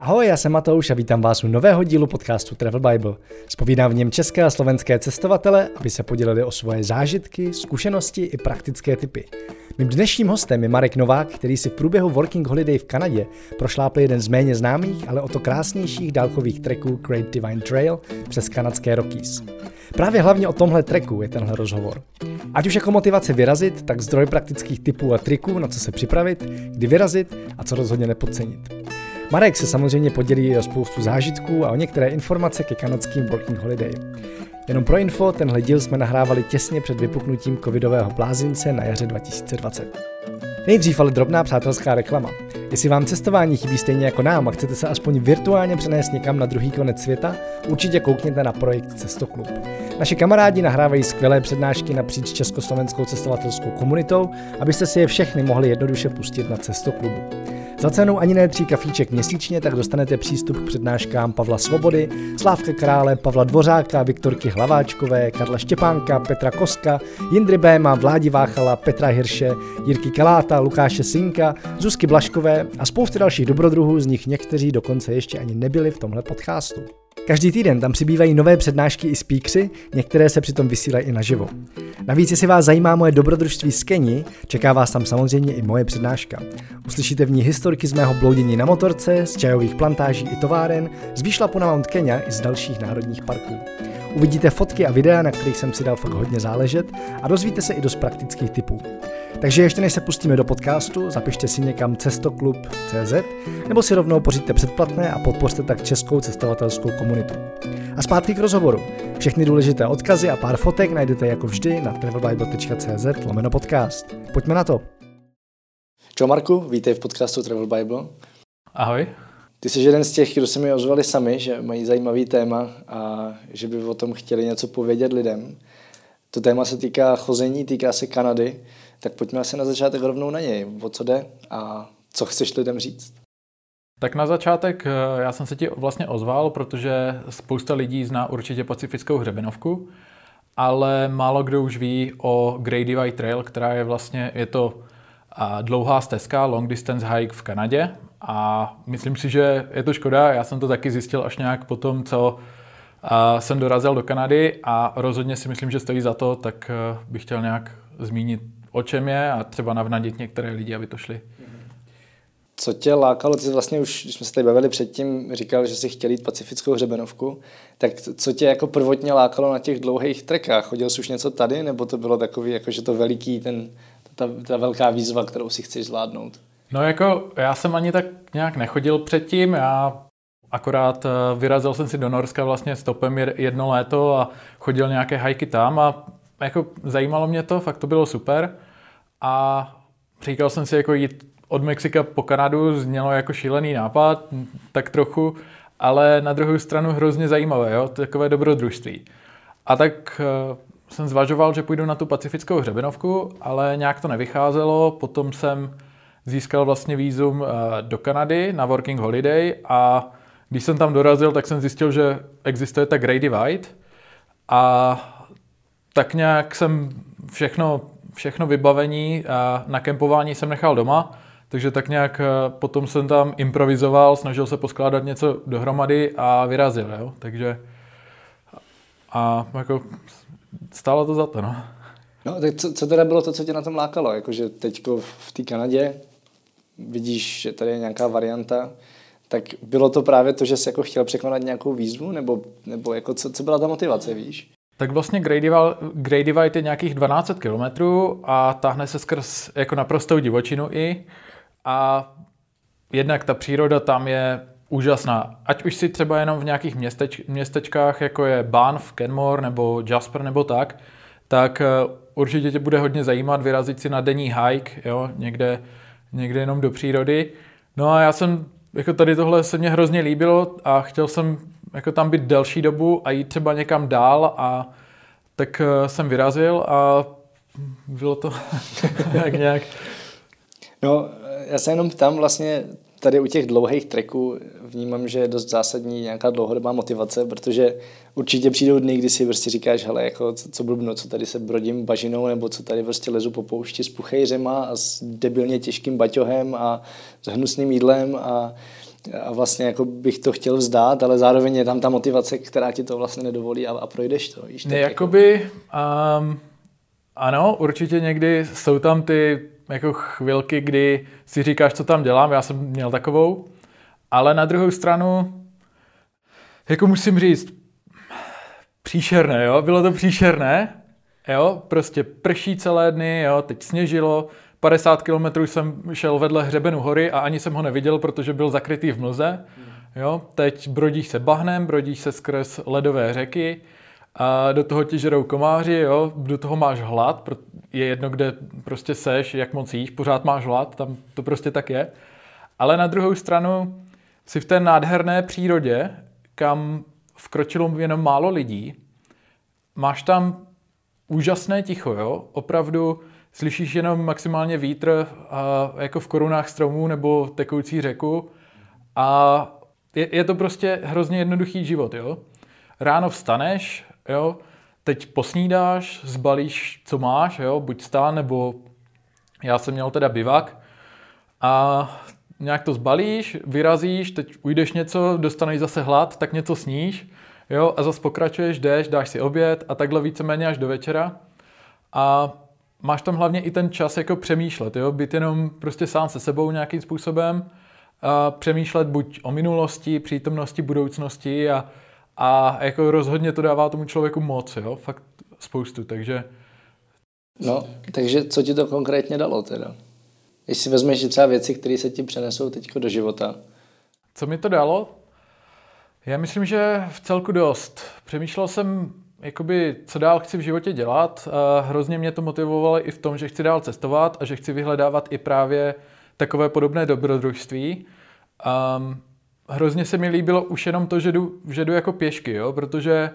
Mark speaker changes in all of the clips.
Speaker 1: Ahoj, já jsem Matouš a vítám vás u nového dílu podcastu Travel Bible. Spovídám v něm české a slovenské cestovatele, aby se podělili o svoje zážitky, zkušenosti i praktické typy. Mým dnešním hostem je Marek Novák, který si v průběhu Working Holiday v Kanadě prošlápl jeden z méně známých, ale o to krásnějších dálkových treků Great Divine Trail přes kanadské Rockies. Právě hlavně o tomhle treku je tenhle rozhovor. Ať už jako motivace vyrazit, tak zdroj praktických typů a triků, na co se připravit, kdy vyrazit a co rozhodně nepodcenit. Marek se samozřejmě podělí o spoustu zážitků a o některé informace ke kanadským Working Holiday. Jenom pro info, tenhle díl jsme nahrávali těsně před vypuknutím covidového blázince na jaře 2020. Nejdřív ale drobná přátelská reklama. Jestli vám cestování chybí stejně jako nám a chcete se aspoň virtuálně přenést někam na druhý konec světa, určitě koukněte na projekt Cestoklub. Naši kamarádi nahrávají skvělé přednášky napříč československou cestovatelskou komunitou, abyste si je všechny mohli jednoduše pustit na Cestoklubu. Za cenu ani ne tří kafíček měsíčně tak dostanete přístup k přednáškám Pavla Svobody, Slávka Krále, Pavla Dvořáka, Viktorky Hlaváčkové, Karla Štěpánka, Petra Koska, Jindry Béma, Vládi Váchala, Petra Hirše, Jirky Kaláta, Lukáše Sinka, Zuzky Blaškové a spousty dalších dobrodruhů, z nich někteří dokonce ještě ani nebyli v tomhle podcastu. Každý týden tam přibývají nové přednášky i speakersy, některé se přitom vysílají i naživo. Navíc, jestli vás zajímá moje dobrodružství z Keni, čeká vás tam samozřejmě i moje přednáška. Uslyšíte v ní historky z mého bloudění na motorce, z čajových plantáží i továren, z výšlapu na Mount Kenya i z dalších národních parků. Uvidíte fotky a videa, na kterých jsem si dal fakt hodně záležet a dozvíte se i dost praktických typů. Takže ještě než se pustíme do podcastu, zapište si někam cestoklub.cz nebo si rovnou pořiďte předplatné a podpořte tak českou cestovatelskou komunitu. A zpátky k rozhovoru. Všechny důležité odkazy a pár fotek najdete jako vždy na travelbible.cz lomeno podcast. Pojďme na to. Čau Marku, vítej v podcastu Travel Bible.
Speaker 2: Ahoj.
Speaker 1: Ty jsi jeden z těch, kdo se mi ozvali sami, že mají zajímavý téma a že by o tom chtěli něco povědět lidem. To téma se týká chození, týká se Kanady, tak pojďme asi na začátek rovnou na něj. O co jde a co chceš lidem říct?
Speaker 2: Tak na začátek eh, já jsem se ti vlastně ozval, protože spousta lidí zná určitě pacifickou hřebenovku, ale málo kdo už ví o Great Divide Trail, která je vlastně, je to dlouhá stezka, long distance hike v Kanadě a myslím si, že je to škoda, já jsem to taky zjistil až nějak po tom, co jsem dorazil do Kanady a rozhodně si myslím, že stojí za to, tak eh, bych chtěl nějak zmínit, o čem je a třeba navnadit některé lidi, aby to šli.
Speaker 1: Co tě lákalo, ty vlastně už, když jsme se tady bavili předtím, říkal, že si chtěl jít pacifickou hřebenovku, tak co tě jako prvotně lákalo na těch dlouhých trekách? Chodil jsi už něco tady, nebo to bylo takový, jako že to veliký, ten, ta, ta velká výzva, kterou si chceš zvládnout?
Speaker 2: No jako já jsem ani tak nějak nechodil předtím, já akorát eh, vyrazil jsem si do Norska vlastně stopem jedno léto a chodil nějaké hajky tam a jako zajímalo mě to, fakt to bylo super a říkal jsem si jako jít od Mexika po Kanadu, znělo jako šílený nápad, tak trochu, ale na druhou stranu hrozně zajímavé, jo? takové dobrodružství. A tak uh, jsem zvažoval, že půjdu na tu pacifickou hřebenovku, ale nějak to nevycházelo, potom jsem získal vlastně výzum uh, do Kanady na Working Holiday a když jsem tam dorazil, tak jsem zjistil, že existuje ta Great Divide a tak nějak jsem všechno, všechno vybavení a na kempování jsem nechal doma, takže tak nějak eh, potom jsem tam improvizoval, snažil se poskládat něco dohromady a vyrazil, jo? takže a jako stálo to za to, no.
Speaker 1: No, tak co, co teda bylo to, co tě na tom lákalo? Jakože teďko v té Kanadě vidíš, že tady je nějaká varianta, tak bylo to právě to, že jsi jako chtěl překonat nějakou výzvu, nebo, nebo jako co, co byla ta motivace, víš?
Speaker 2: Tak vlastně Grey Divide je nějakých 12 kilometrů a táhne se skrz jako naprostou divočinu i. A jednak ta příroda tam je úžasná. Ať už si třeba jenom v nějakých městeč, městečkách, jako je Banff, Kenmore nebo Jasper nebo tak, tak eh, určitě tě bude hodně zajímat vyrazit si na denní hike, jo, někde, někde jenom do přírody. No a já jsem, jako tady tohle se mně hrozně líbilo a chtěl jsem jako tam být delší dobu a jít třeba někam dál a tak eh, jsem vyrazil a bylo to jak nějak.
Speaker 1: No, já se jenom ptám vlastně, tady u těch dlouhých treků vnímám, že je dost zásadní nějaká dlouhodobá motivace, protože určitě přijdou dny, kdy si prostě říkáš, hele, jako, co, co blbno, co tady se brodím bažinou, nebo co tady prostě lezu po poušti s puchejřema a s debilně těžkým baťohem a s hnusným jídlem a a vlastně jako bych to chtěl vzdát, ale zároveň je tam ta motivace, která ti to vlastně nedovolí a, a projdeš to. Víš,
Speaker 2: ne, jako- jakoby, um, ano, určitě někdy jsou tam ty jako chvilky, kdy si říkáš, co tam dělám, já jsem měl takovou, ale na druhou stranu, jako musím říct, příšerné, jo, bylo to příšerné, jo, prostě prší celé dny, jo, teď sněžilo, 50 kilometrů jsem šel vedle hřebenu hory a ani jsem ho neviděl, protože byl zakrytý v mlze. Jo, teď brodíš se bahnem, brodíš se skrz ledové řeky, a do toho ti žerou komáři, jo, do toho máš hlad, je jedno, kde prostě seš, jak moc jíš, pořád máš hlad, tam to prostě tak je. Ale na druhou stranu si v té nádherné přírodě, kam vkročilo jenom málo lidí, máš tam úžasné ticho, jo, opravdu slyšíš jenom maximálně vítr a jako v korunách stromů nebo tekoucí řeku. A je, je to prostě hrozně jednoduchý život, jo. Ráno vstaneš, jo, teď posnídáš, zbalíš, co máš, jo, buď stán, nebo já jsem měl teda bivak a nějak to zbalíš, vyrazíš, teď ujdeš něco, dostaneš zase hlad, tak něco sníš, jo, a zase pokračuješ, jdeš, dáš si oběd a takhle víceméně až do večera. A máš tam hlavně i ten čas jako přemýšlet, jo? být jenom prostě sám se sebou nějakým způsobem, a přemýšlet buď o minulosti, přítomnosti, budoucnosti a, a jako rozhodně to dává tomu člověku moc, jo? fakt spoustu, takže...
Speaker 1: No, takže co ti to konkrétně dalo teda? Když si vezmeš třeba věci, které se ti přenesou teď do života.
Speaker 2: Co mi to dalo? Já myslím, že v celku dost. Přemýšlel jsem jakoby, co dál chci v životě dělat. Hrozně mě to motivovalo i v tom, že chci dál cestovat a že chci vyhledávat i právě takové podobné dobrodružství. Um, hrozně se mi líbilo už jenom to, že jdu, že jdu jako pěšky, jo? protože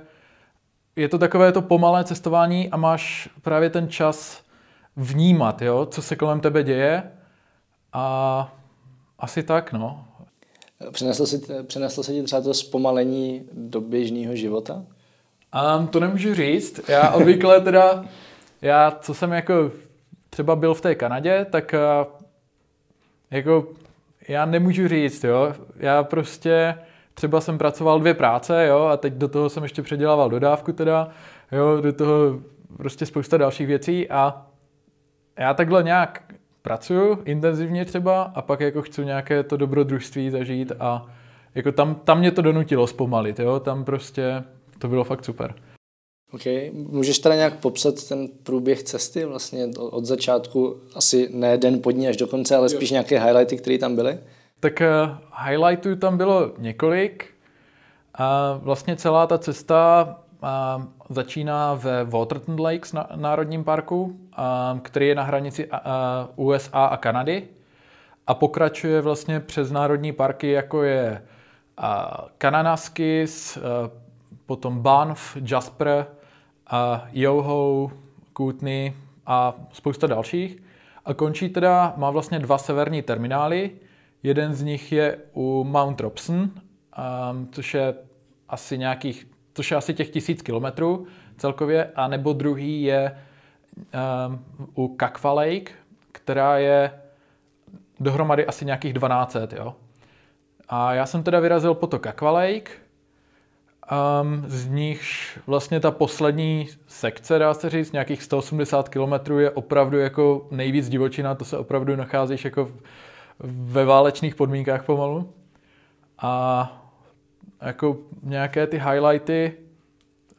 Speaker 2: je to takové to pomalé cestování a máš právě ten čas vnímat, jo? co se kolem tebe děje a asi tak, no.
Speaker 1: Přineslo se, přineslo se ti třeba to zpomalení do běžného života?
Speaker 2: Um, to nemůžu říct. Já obvykle teda, já co jsem jako třeba byl v té Kanadě, tak uh, jako já nemůžu říct, jo. Já prostě třeba jsem pracoval dvě práce, jo, a teď do toho jsem ještě předělával dodávku teda, jo, do toho prostě spousta dalších věcí a já takhle nějak pracuju intenzivně třeba a pak jako chci nějaké to dobrodružství zažít a jako tam, tam mě to donutilo zpomalit, jo, tam prostě to bylo fakt super.
Speaker 1: OK. Můžeš teda nějak popsat ten průběh cesty vlastně od začátku, asi ne den pod ní až do konce, ale spíš jo. nějaké highlighty, které tam byly?
Speaker 2: Tak uh, highlightů tam bylo několik. A vlastně celá ta cesta uh, začíná ve Waterton Lakes na, národním parku, uh, který je na hranici uh, USA a Kanady a pokračuje vlastně přes národní parky, jako je uh, Kananaskis, uh, potom Banff, Jasper, a Yoho, Kootenay a spousta dalších. A končí teda, má vlastně dva severní terminály. Jeden z nich je u Mount Robson, um, což je asi nějakých, což je asi těch tisíc kilometrů celkově, a nebo druhý je um, u Kakva Lake, která je dohromady asi nějakých 12, jo. A já jsem teda vyrazil po to Kakva Lake, Um, z nich vlastně ta poslední sekce, dá se říct, nějakých 180 km je opravdu jako nejvíc divočina, to se opravdu nacházíš jako ve válečných podmínkách pomalu. A jako nějaké ty highlighty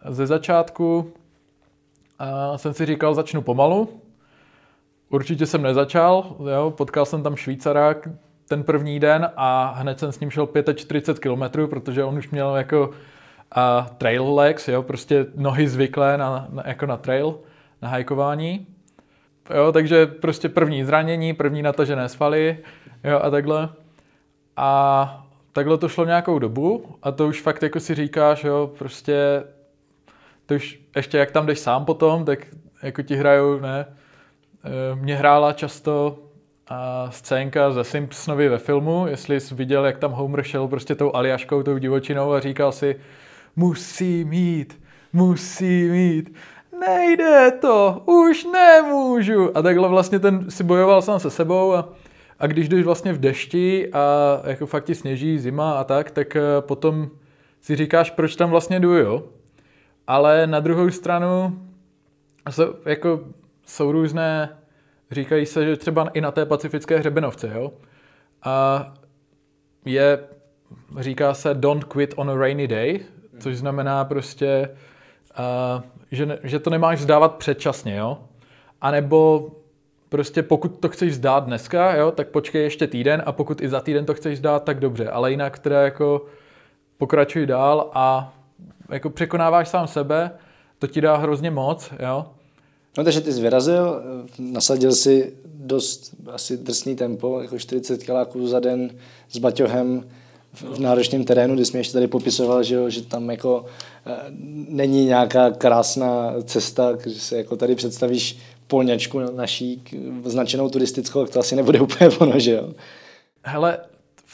Speaker 2: ze začátku a jsem si říkal, začnu pomalu. Určitě jsem nezačal, jo, potkal jsem tam Švýcara ten první den a hned jsem s ním šel 45 km, protože on už měl jako a trail legs, jo, prostě nohy zvyklé na, na, jako na trail, na hajkování. Jo, takže prostě první zranění, první natažené svaly, jo, a takhle. A takhle to šlo nějakou dobu a to už fakt jako si říkáš, jo, prostě to už ještě jak tam jdeš sám potom, tak jako ti hrajou, ne, e, mě hrála často a scénka ze Simpsonovi ve filmu, jestli jsi viděl, jak tam Homer šel prostě tou Aliaškou, tou divočinou a říkal si, musí mít, musí mít, nejde to, už nemůžu. A takhle vlastně ten si bojoval sám se sebou a a když jdeš vlastně v dešti a jako fakt ti sněží, zima a tak, tak eh, potom si říkáš, proč tam vlastně jdu, jo. Ale na druhou stranu jsou, jako, jsou různé, říkají se, že třeba i na té pacifické hřebenovce, jo. A je, říká se don't quit on a rainy day, což znamená prostě, uh, že, že to nemáš vzdávat předčasně, jo. A nebo prostě pokud to chceš zdát dneska, jo, tak počkej ještě týden a pokud i za týden to chceš zdát, tak dobře. Ale jinak teda jako pokračuj dál a jako překonáváš sám sebe, to ti dá hrozně moc, jo.
Speaker 1: No takže ty jsi vyrazil, nasadil si dost asi drsný tempo, jako 40 kiláků za den s baťohem v náročném terénu, kdy jsi mi ještě tady popisoval, že, jo, že tam jako e, není nějaká krásná cesta, že se jako tady představíš polňačku naší značenou turistickou, tak to asi nebude úplně ono, že jo?
Speaker 2: Hele,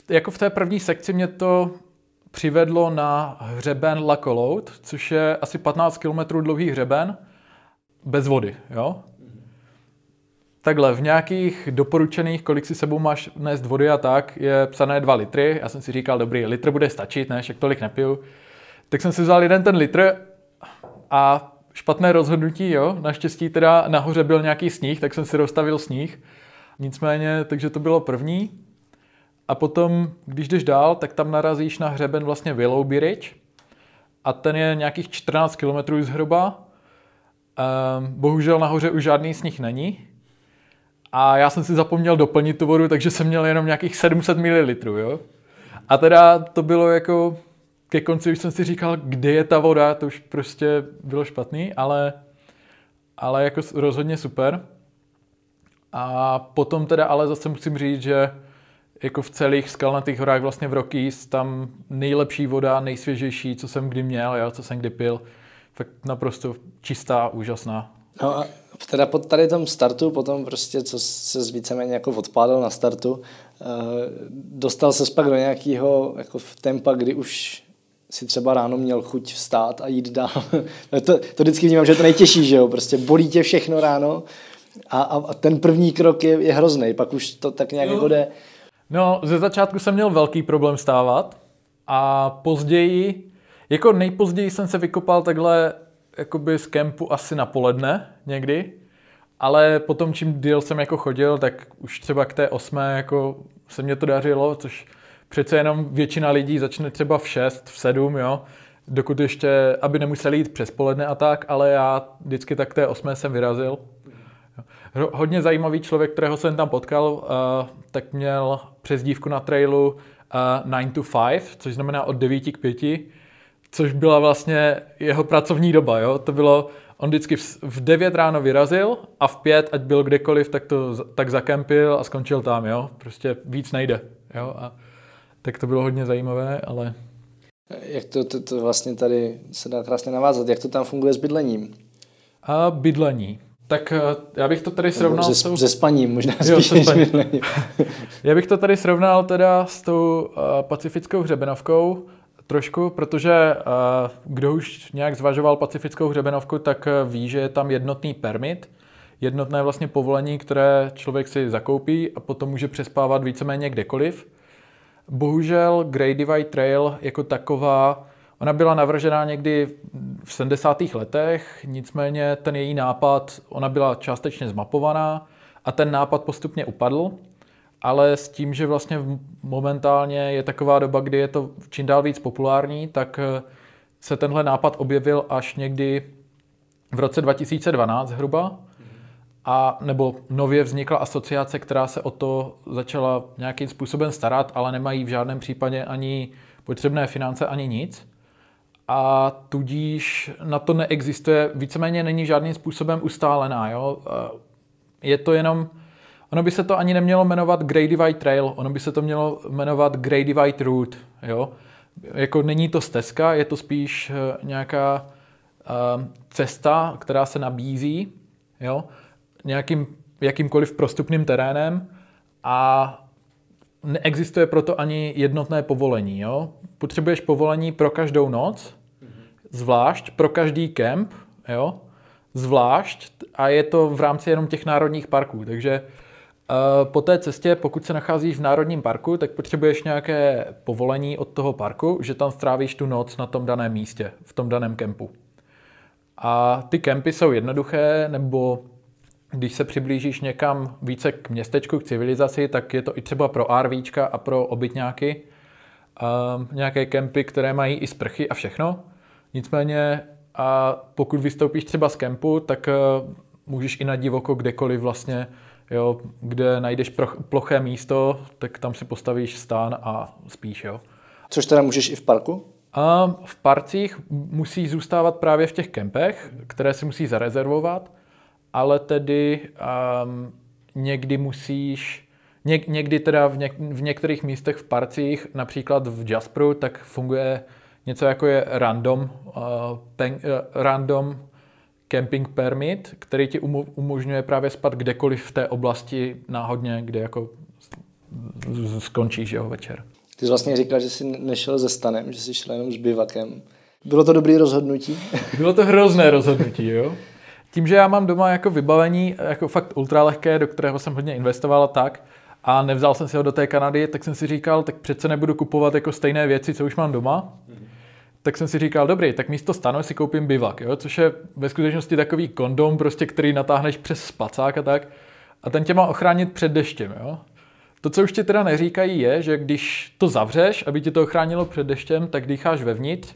Speaker 2: jako v té první sekci mě to přivedlo na hřeben Lacolout, což je asi 15 km dlouhý hřeben, bez vody, jo? Takhle, v nějakých doporučených, kolik si sebou máš nést vody a tak, je psané 2 litry. Já jsem si říkal, dobrý, litr bude stačit, ne, však tolik nepiju. Tak jsem si vzal jeden ten litr a špatné rozhodnutí, jo. Naštěstí teda nahoře byl nějaký sníh, tak jsem si rozstavil sníh. Nicméně, takže to bylo první. A potom, když jdeš dál, tak tam narazíš na hřeben vlastně Willowby Ridge. A ten je nějakých 14 km zhruba. Ehm, bohužel nahoře už žádný sníh není. A já jsem si zapomněl doplnit tu vodu, takže jsem měl jenom nějakých 700 ml, jo. A teda to bylo jako ke konci už jsem si říkal, kde je ta voda, to už prostě bylo špatný, ale, ale jako rozhodně super. A potom teda ale zase musím říct, že jako v celých skalnatých horách vlastně v Rockies tam nejlepší voda, nejsvěžejší, co jsem kdy měl, jo, co jsem kdy pil. Fakt naprosto čistá, úžasná.
Speaker 1: No a teda pod tady tom startu, potom prostě, co se víceméně jako odpádal na startu, eh, dostal se pak do nějakého jako tempa, kdy už si třeba ráno měl chuť vstát a jít dál. to, to vždycky vnímám, že je to nejtěžší, že jo, prostě bolí tě všechno ráno a, a, a ten první krok je, je hrozný, pak už to tak nějak jako jde.
Speaker 2: No, ze začátku jsem měl velký problém stávat a později, jako nejpozději jsem se vykopal takhle jakoby z kempu asi na poledne někdy, ale potom čím díl jsem jako chodil, tak už třeba k té osmé jako se mě to dařilo, což přece jenom většina lidí začne třeba v 6, v 7, jo, dokud ještě, aby nemuseli jít přes poledne a tak, ale já vždycky tak té 8 jsem vyrazil. Hodně zajímavý člověk, kterého jsem tam potkal, uh, tak měl přezdívku na trailu uh, 9 to 5, což znamená od 9 k 5, což byla vlastně jeho pracovní doba. Jo? To bylo, on vždycky v, v 9 ráno vyrazil a v 5, ať byl kdekoliv, tak to tak zakempil a skončil tam. Jo? Prostě víc nejde. Jo? A, tak to bylo hodně zajímavé, ale...
Speaker 1: Jak to, to, to vlastně tady se dá krásně navázat, jak to tam funguje s bydlením?
Speaker 2: A bydlení. Tak eh, já bych to tady srovnal
Speaker 1: se, s tou... Se spaním možná jo, spíš
Speaker 2: bydlením. já bych to tady srovnal teda s tou uh, pacifickou hřebenovkou trošku, protože uh, kdo už nějak zvažoval pacifickou hřebenovku, tak ví, že je tam jednotný permit, jednotné vlastně povolení, které člověk si zakoupí a potom může přespávat víceméně kdekoliv. Bohužel Great Divide Trail jako taková, ona byla navržena někdy v 70. letech, nicméně ten její nápad, ona byla částečně zmapovaná a ten nápad postupně upadl, ale s tím, že vlastně momentálně je taková doba, kdy je to čím dál víc populární, tak eh, se tenhle nápad objevil až někdy v roce 2012 zhruba a nebo nově vznikla asociace, která se o to začala nějakým způsobem starat, ale nemají v žádném případě ani potřebné finance, ani nic. A tudíž na to neexistuje, víceméně není žádným způsobem ustálená. Jo? Je to jenom, ono by se to ani nemělo jmenovat Great Divide Trail, ono by se to mělo jmenovat Great Divide Route. Jo? Jako není to stezka, je to spíš eh, nějaká uh, cesta, která se nabízí. Jo? nějakým jakýmkoliv prostupným terénem a neexistuje proto ani jednotné povolení. Jo? Potřebuješ povolení pro každou noc, zvlášť pro každý kemp, jo? zvlášť a je to v rámci jenom těch národních parků. Takže Po té cestě, pokud se nacházíš v Národním parku, tak potřebuješ nějaké povolení od toho parku, že tam strávíš tu noc na tom daném místě, v tom daném kempu. A ty kempy jsou jednoduché, nebo když se přiblížíš někam více k městečku, k civilizaci, tak je to i třeba pro RVčka a pro obytňáky. Um, nějaké kempy, které mají i sprchy a všechno. Nicméně, a pokud vystoupíš třeba z kempu, tak uh, můžeš i na divoko kdekoliv vlastně, jo, kde najdeš ploché místo, tak tam si postavíš stán a spíš. Jo.
Speaker 1: Což teda můžeš i v parku?
Speaker 2: A v parcích musí zůstávat právě v těch kempech, které si musí zarezervovat, ale tedy um, někdy musíš, něk, někdy teda v, něk, v některých místech v parcích, například v Jasperu, tak funguje něco jako je random, uh, pen, uh, random camping permit, který ti umožňuje právě spat kdekoliv v té oblasti náhodně, kde jako skončíš jeho večer.
Speaker 1: Ty jsi vlastně říkal, že jsi nešel ze stanem, že jsi šel jenom s bivakem. Bylo to dobrý rozhodnutí?
Speaker 2: Bylo to hrozné rozhodnutí, jo. Tím, že já mám doma jako vybavení, jako fakt ultralehké, do kterého jsem hodně investoval tak, a nevzal jsem si ho do té Kanady, tak jsem si říkal, tak přece nebudu kupovat jako stejné věci, co už mám doma. Mm-hmm. Tak jsem si říkal, dobrý, tak místo stanu si koupím bivak, jo? což je ve skutečnosti takový kondom, prostě, který natáhneš přes spacák a tak. A ten tě má ochránit před deštěm. Jo? To, co už ti teda neříkají, je, že když to zavřeš, aby ti to ochránilo před deštěm, tak dýcháš vevnitř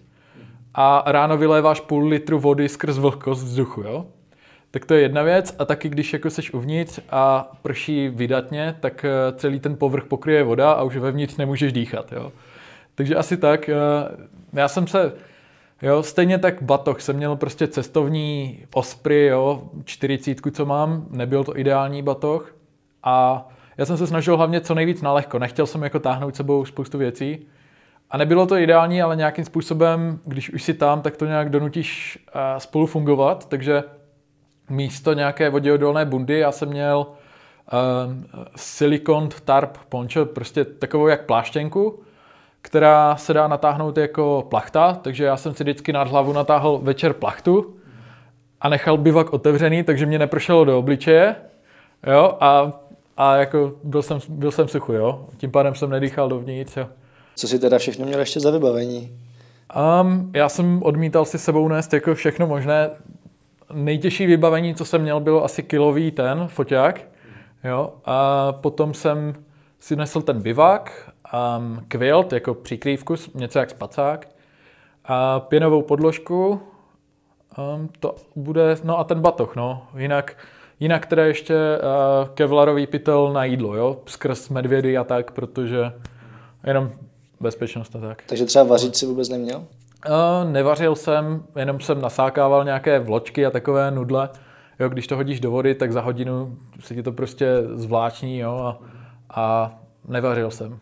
Speaker 2: a ráno vyléváš půl litru vody skrz vlhkost vzduchu, jo? Tak to je jedna věc a taky když jako seš uvnitř a prší vydatně, tak eh, celý ten povrch pokryje voda a už vevnitř nemůžeš dýchat, jo? Takže asi tak. Eh, já jsem se, jo, stejně tak batoh jsem měl prostě cestovní ospry, jo, čtyřicítku, co mám, nebyl to ideální batoh a já jsem se snažil hlavně co nejvíc na lehko. Nechtěl jsem jako táhnout sebou spoustu věcí. A nebylo to ideální, ale nějakým způsobem, když už si tam, tak to nějak donutíš uh, spolu fungovat. Takže místo nějaké voděodolné bundy já jsem měl uh, silikon tarp poncho, prostě takovou jak pláštěnku, která se dá natáhnout jako plachta, takže já jsem si vždycky nad hlavu natáhl večer plachtu a nechal bivak otevřený, takže mě nepršelo do obličeje. Jo, a a jako byl jsem, byl jsem suchu, jo. Tím pádem jsem nedýchal dovnitř, jo.
Speaker 1: Co si teda všechno měl ještě za vybavení?
Speaker 2: Um, já jsem odmítal si sebou nést jako všechno možné. Nejtěžší vybavení, co jsem měl, bylo asi kilový ten foťák. Jo? A potom jsem si nesl ten bivák, um, kvilt jako přikrývku, něco jak spacák, a pěnovou podložku, um, to bude, no a ten batoh, no. Jinak Jinak teda ještě uh, kevlarový pytel na jídlo, jo, skrz medvědy a tak, protože jenom bezpečnost a tak.
Speaker 1: Takže třeba vařit si vůbec neměl?
Speaker 2: Uh, nevařil jsem, jenom jsem nasákával nějaké vločky a takové nudle. Jo, když to hodíš do vody, tak za hodinu se ti to prostě zvláční, jo, a, a nevařil jsem.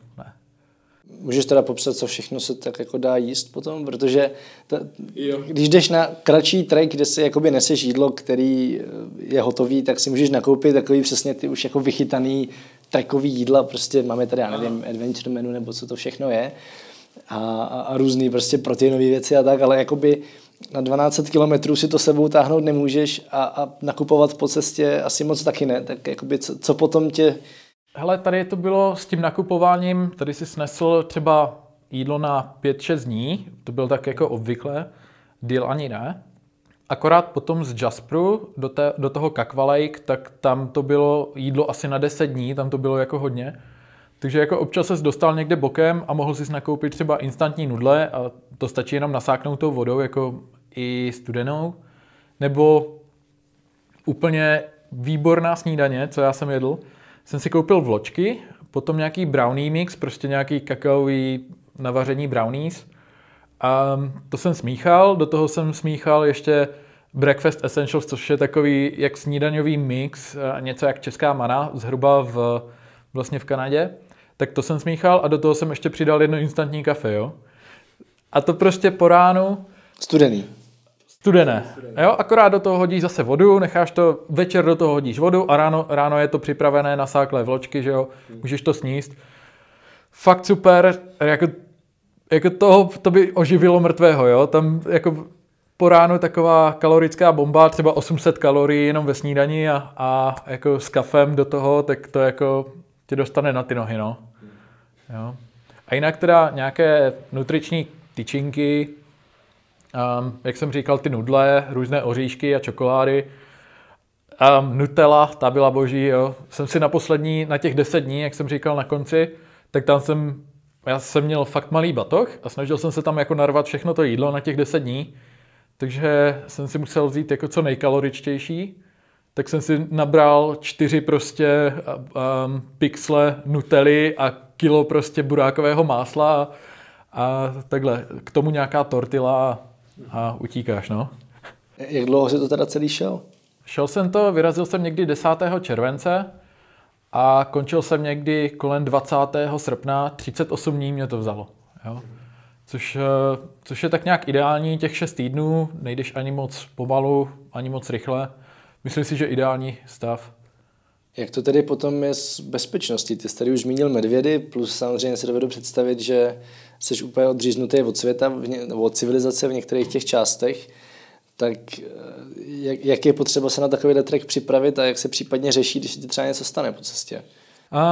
Speaker 1: Můžeš teda popsat, co všechno se tak jako dá jíst potom, protože ta, když jdeš na kratší trek, kde si jakoby neseš jídlo, který eh, je hotový, tak si můžeš nakoupit takový přesně ty už jako vychytaný trekový jídla, prostě máme tady, já nevím, adventure menu nebo co to všechno je. A, a, a různý prostě proteinové věci a tak, ale jakoby na 12 kilometrů si to sebou táhnout nemůžeš a, a nakupovat po cestě asi moc taky ne, tak jakoby co, co potom tě
Speaker 2: Hele, tady to bylo s tím nakupováním, tady si snesl třeba jídlo na 5-6 dní, to byl tak jako obvykle, deal ani ne. Akorát potom z Jasperu do, te, do toho Kakva Lake, tak tam to bylo jídlo asi na 10 dní, tam to bylo jako hodně. Takže jako občas se dostal někde bokem a mohl si nakoupit třeba instantní nudle a to stačí jenom nasáknout tou vodou, jako i studenou. Nebo úplně výborná snídaně, co já jsem jedl, jsem si koupil vločky, potom nějaký brownie mix, prostě nějaký kakaový navaření brownies. A to jsem smíchal, do toho jsem smíchal ještě Breakfast Essentials, což je takový jak snídaňový mix, něco jak česká mana, zhruba v, vlastně v Kanadě. Tak to jsem smíchal a do toho jsem ještě přidal jedno instantní kafe, jo. A to prostě po ránu...
Speaker 1: Studený.
Speaker 2: Studené. Jo, akorát do toho hodíš zase vodu, necháš to, večer do toho hodíš vodu a ráno, ráno je to připravené na sáklé vločky, že jo, můžeš to sníst. Fakt super, jako, jako toho, to by oživilo mrtvého, jo, tam jako po ránu taková kalorická bomba, třeba 800 kalorií jenom ve snídani a, a jako s kafem do toho, tak to jako tě dostane na ty nohy, no. Jo. A jinak teda nějaké nutriční tyčinky, um, jak jsem říkal, ty nudle, různé oříšky a čokolády, um, Nutella, ta byla boží, jo. Jsem si na poslední, na těch 10 dní, jak jsem říkal na konci, tak tam jsem, já jsem měl fakt malý batoh a snažil jsem se tam jako narvat všechno to jídlo na těch 10 dní, takže jsem si musel vzít jako co nejkaloričtější, tak jsem si nabral čtyři prostě um, pixle nutely a kilo prostě burákového másla a, a takhle. K tomu nějaká tortila a, utíkáš, no.
Speaker 1: Jak dlouho jsi to teda celý šel?
Speaker 2: Šel jsem to, vyrazil jsem někdy 10. července a končil jsem někdy kolem 20. srpna, 38 dní mě to vzalo. Jo. Což, eh, což je tak nějak ideální, těch 6 týdnů, nejdeš ani moc pomalu, ani moc rychle. Myslím si, že ideální stav.
Speaker 1: Jak to tedy potom je s bezpečností? Ty jsi tady už zmínil medvědy, plus samozřejmě si dovedu představit, že jsi úplně odříznutý od světa, nebo od civilizace v některých těch částech. Tak eh, jak, jak je potřeba se na takový trek připravit a jak se případně řeší, když ti třeba něco stane po cestě?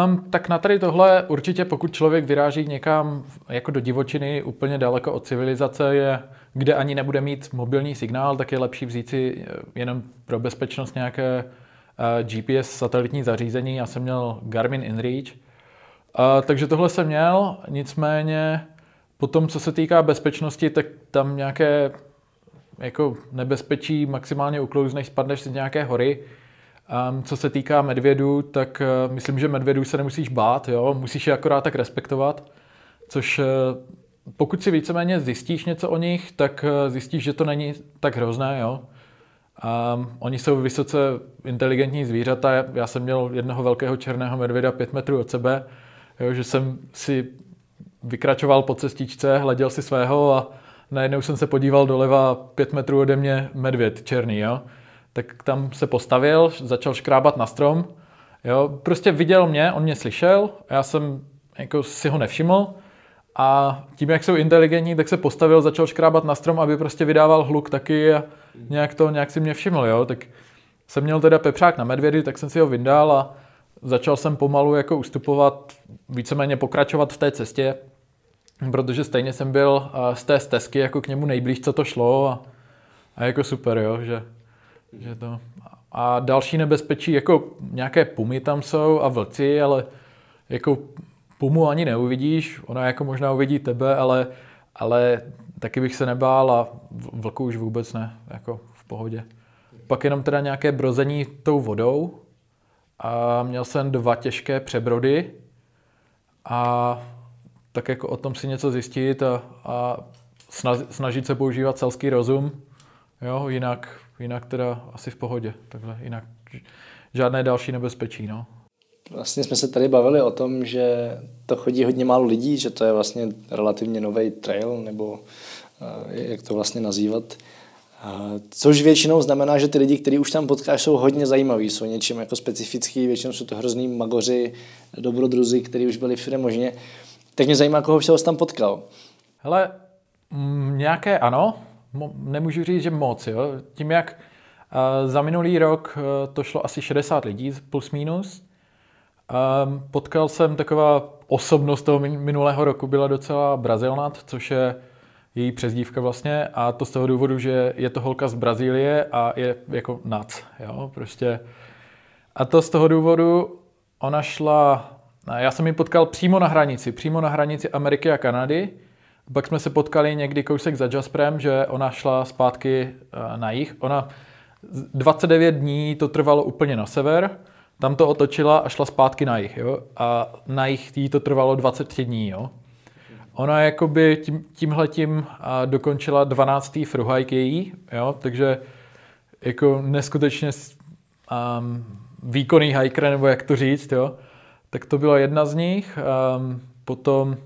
Speaker 2: Um, tak na tady tohle určitě, pokud člověk vyráží někam jako do divočiny, úplně daleko od civilizace, je, kde ani nebude mít mobilní signál, tak je lepší vzít si eh, jenom pro bezpečnost nějaké uh, GPS satelitní zařízení. Já jsem měl Garmin InReach, uh, takže tohle jsem měl, nicméně potom, co se týká bezpečnosti, tak tam nějaké jako nebezpečí maximálně uklouzneš, spadneš z nějaké hory, Um, co se týká medvědů, tak uh, myslím, že medvědů se nemusíš bát, jo? musíš je akorát tak respektovat, což uh, pokud si víceméně zjistíš něco o nich, tak uh, zjistíš, že to není tak hrozné. Jo? Um, oni jsou vysoce inteligentní zvířata. Já jsem měl jednoho velkého černého medvěda pět metrů od sebe, jo? že jsem si vykračoval po cestičce, hleděl si svého a najednou jsem se podíval doleva pět metrů ode mě medvěd černý. Jo? tak tam se postavil, začal škrábat na strom, jo, prostě viděl mě, on mě slyšel, já jsem jako si ho nevšiml a tím, jak jsou inteligentní, tak se postavil, začal škrábat na strom, aby prostě vydával hluk taky a nějak to, nějak si mě všiml, jo, tak jsem měl teda pepřák na medvědy, tak jsem si ho vyndal a začal jsem pomalu jako ustupovat, víceméně pokračovat v té cestě, protože stejně jsem byl z té stezky jako k němu nejblíž, co to šlo a, a jako super, jo, že že to... A další nebezpečí, jako nějaké pumy tam jsou a vlci, ale jako pumu ani neuvidíš, ona jako možná uvidí tebe, ale, ale taky bych se nebál a vlku už vůbec ne, jako v pohodě. Pak jenom teda nějaké brození tou vodou a měl jsem dva těžké přebrody a tak jako o tom si něco zjistit a, a snažit se používat selský rozum, jo, jinak jinak teda asi v pohodě. Takhle, jinak žádné další nebezpečí. No.
Speaker 1: Vlastně jsme se tady bavili o tom, že to chodí hodně málo lidí, že to je vlastně relativně nový trail, nebo eh, jak to vlastně nazývat. Což většinou znamená, že ty lidi, kteří už tam potkáš, jsou hodně zajímaví, jsou něčím jako specifický, většinou jsou to hrozný magoři, dobrodruzi, kteří už byli všude možně. Tak mě zajímá, koho všeho jsi tam potkal.
Speaker 2: Hele, m, nějaké ano, nemůžu říct, že moc. Jo. Tím, jak uh, za minulý rok uh, to šlo asi 60 lidí plus minus, um, potkal jsem taková osobnost toho minulého roku, byla docela Brazilnat, což je její přezdívka vlastně a to z toho důvodu, že je to holka z Brazílie a je jako nac, jo, prostě. A to z toho důvodu ona šla, já jsem ji potkal přímo na hranici, přímo na hranici Ameriky a Kanady, pak jsme se potkali někdy kousek za Jasprem, že ona šla zpátky eh, na jich. Ona 29 dní to trvalo úplně na sever, tam to otočila a šla zpátky na jich. Jo? A na jich jí to trvalo 23 dní. Jo? Ona jakoby tím, tímhletím dokončila 12. fruhajk její, jo? takže jako neskutečně um, výkonný hiker, nebo jak to říct, jo? Tak to byla jedna z nich. Um, potom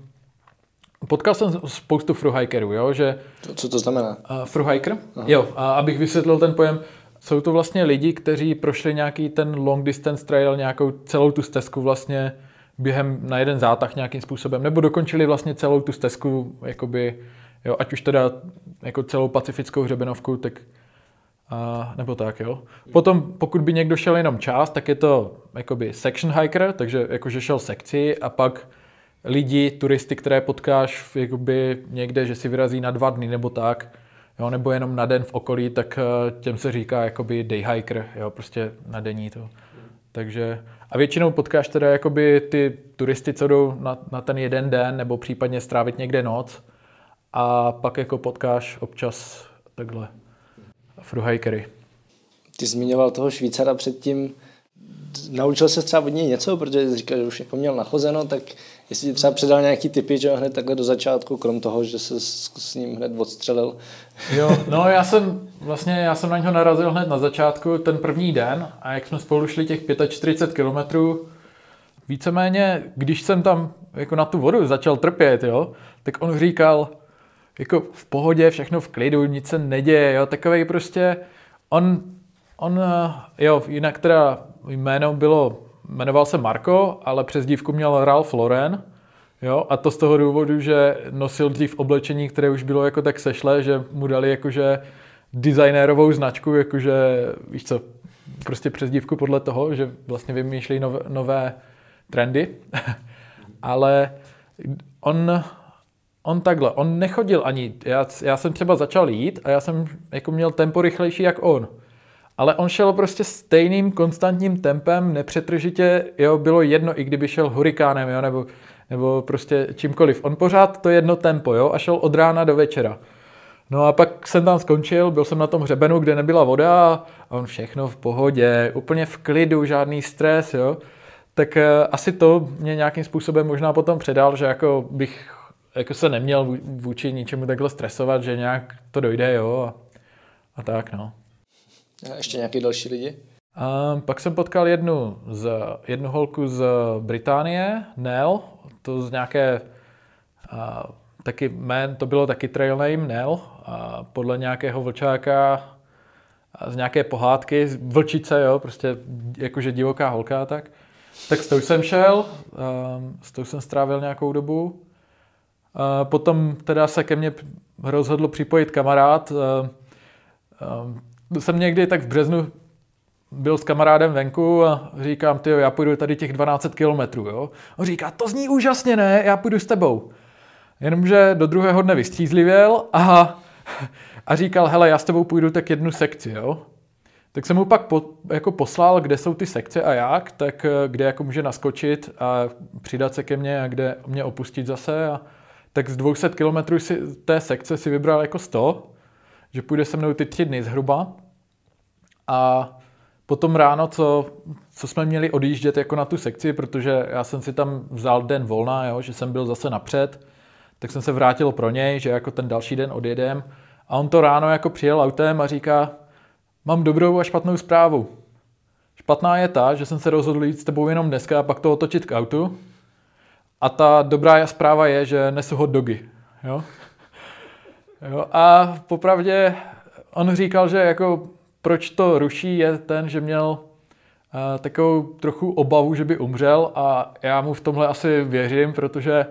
Speaker 2: Potkal jsem spoustu fruhikerů, jo, že...
Speaker 1: Co to znamená?
Speaker 2: Uh, fruhiker? Aha. Jo, a abych vysvětlil ten pojem, jsou to vlastně lidi, kteří prošli nějaký ten long distance trail, nějakou celou tu stezku vlastně během na jeden zátah nějakým způsobem, nebo dokončili vlastně celou tu stezku jakoby jo, ať už teda jako celou pacifickou hřebenovku, tak a, nebo tak, jo. Potom, pokud by někdo šel jenom část, tak je to jakoby section hiker, takže jakože šel sekci a pak lidi, turisty, které potkáš jakoby někde, že si vyrazí na dva dny nebo tak, jo, nebo jenom na den v okolí, tak eh, těm se říká jakoby day hiker, jo, prostě na denní to. Takže a většinou potkáš teda jakoby ty turisty, co jdou na, na ten jeden den nebo případně strávit někde noc a pak jako potkáš občas takhle fruhajkery.
Speaker 1: Ty zmiňoval toho Švýcara předtím, naučil se třeba od něj něco, protože říkal, že už jako měl nachozeno, tak jestli ti třeba předal nějaký typy, že hned takhle do začátku, krom toho, že se s, s ním hned odstřelil.
Speaker 2: Jo, no já jsem vlastně, já jsem na něho narazil hned na začátku, ten první den a jak jsme spolu šli těch 45 kilometrů, víceméně, když jsem tam jako na tu vodu začal trpět, jo, tak on říkal, jako v pohodě, všechno v klidu, nic se neděje, jo, takovej prostě, on, on, jo, jinak teda jméno bylo, jmenoval se Marko, ale přes dívku měl Ralph Lauren, jo, a to z toho důvodu, že nosil dřív oblečení, které už bylo jako tak sešle, že mu dali jakože designérovou značku, jakože, víš co, prostě přes dívku podle toho, že vlastně vymýšlí nové, nové trendy, ale on on takhle, on nechodil ani, já, já jsem třeba začal jít a já jsem jako měl tempo rychlejší jak on. Ale on šel prostě stejným konstantním tempem, nepřetržitě, jo, bylo jedno, i kdyby šel hurikánem, jo, nebo, nebo prostě čímkoliv. On pořád to jedno tempo, jo, a šel od rána do večera. No a pak jsem tam skončil, byl jsem na tom hřebenu, kde nebyla voda a on všechno v pohodě, úplně v klidu, žádný stres, jo. Tak uh, asi to mě nějakým způsobem možná potom předal, že jako bych jako se neměl vůči ničemu takhle stresovat, že nějak to dojde, jo, a, a tak, no.
Speaker 1: A ještě nějaký další lidi?
Speaker 2: A pak jsem potkal jednu, z, jednu holku z Británie, Nell, to z nějaké, a, taky man, to bylo taky trail name, Nell, a podle nějakého vlčáka a z nějaké pohádky, vlčice, jo, prostě jakože divoká holka, tak. Tak s tou jsem šel, s tou jsem strávil nějakou dobu. Potom teda se ke mně rozhodl připojit kamarád. Jsem někdy tak v březnu byl s kamarádem venku a říkám, ty já půjdu tady těch 12 kilometrů, jo. On říká, to zní úžasně, ne, já půjdu s tebou. Jenomže do druhého dne vystřízlivěl a, a říkal, hele, já s tebou půjdu tak jednu sekci, jo. Tak jsem mu pak po, jako poslal, kde jsou ty sekce a jak, tak kde jako může naskočit a přidat se ke mně a kde mě opustit zase a, tak z 200 km si, té sekce si vybral jako 100, že půjde se mnou ty tři dny zhruba. A potom ráno, co, co jsme měli odjíždět jako na tu sekci, protože já jsem si tam vzal den volna, jo, že jsem byl zase napřed, tak jsem se vrátil pro něj, že jako ten další den odjedem. A on to ráno jako přijel autem a říká, mám dobrou a špatnou zprávu. Špatná je ta, že jsem se rozhodl jít s tebou jenom dneska a pak to otočit k autu. A ta dobrá zpráva je, že nesu hot dogy. Jo? Jo, a popravdě on říkal, že jako proč to ruší je ten, že měl uh, takovou trochu obavu, že by umřel a já mu v tomhle asi věřím, protože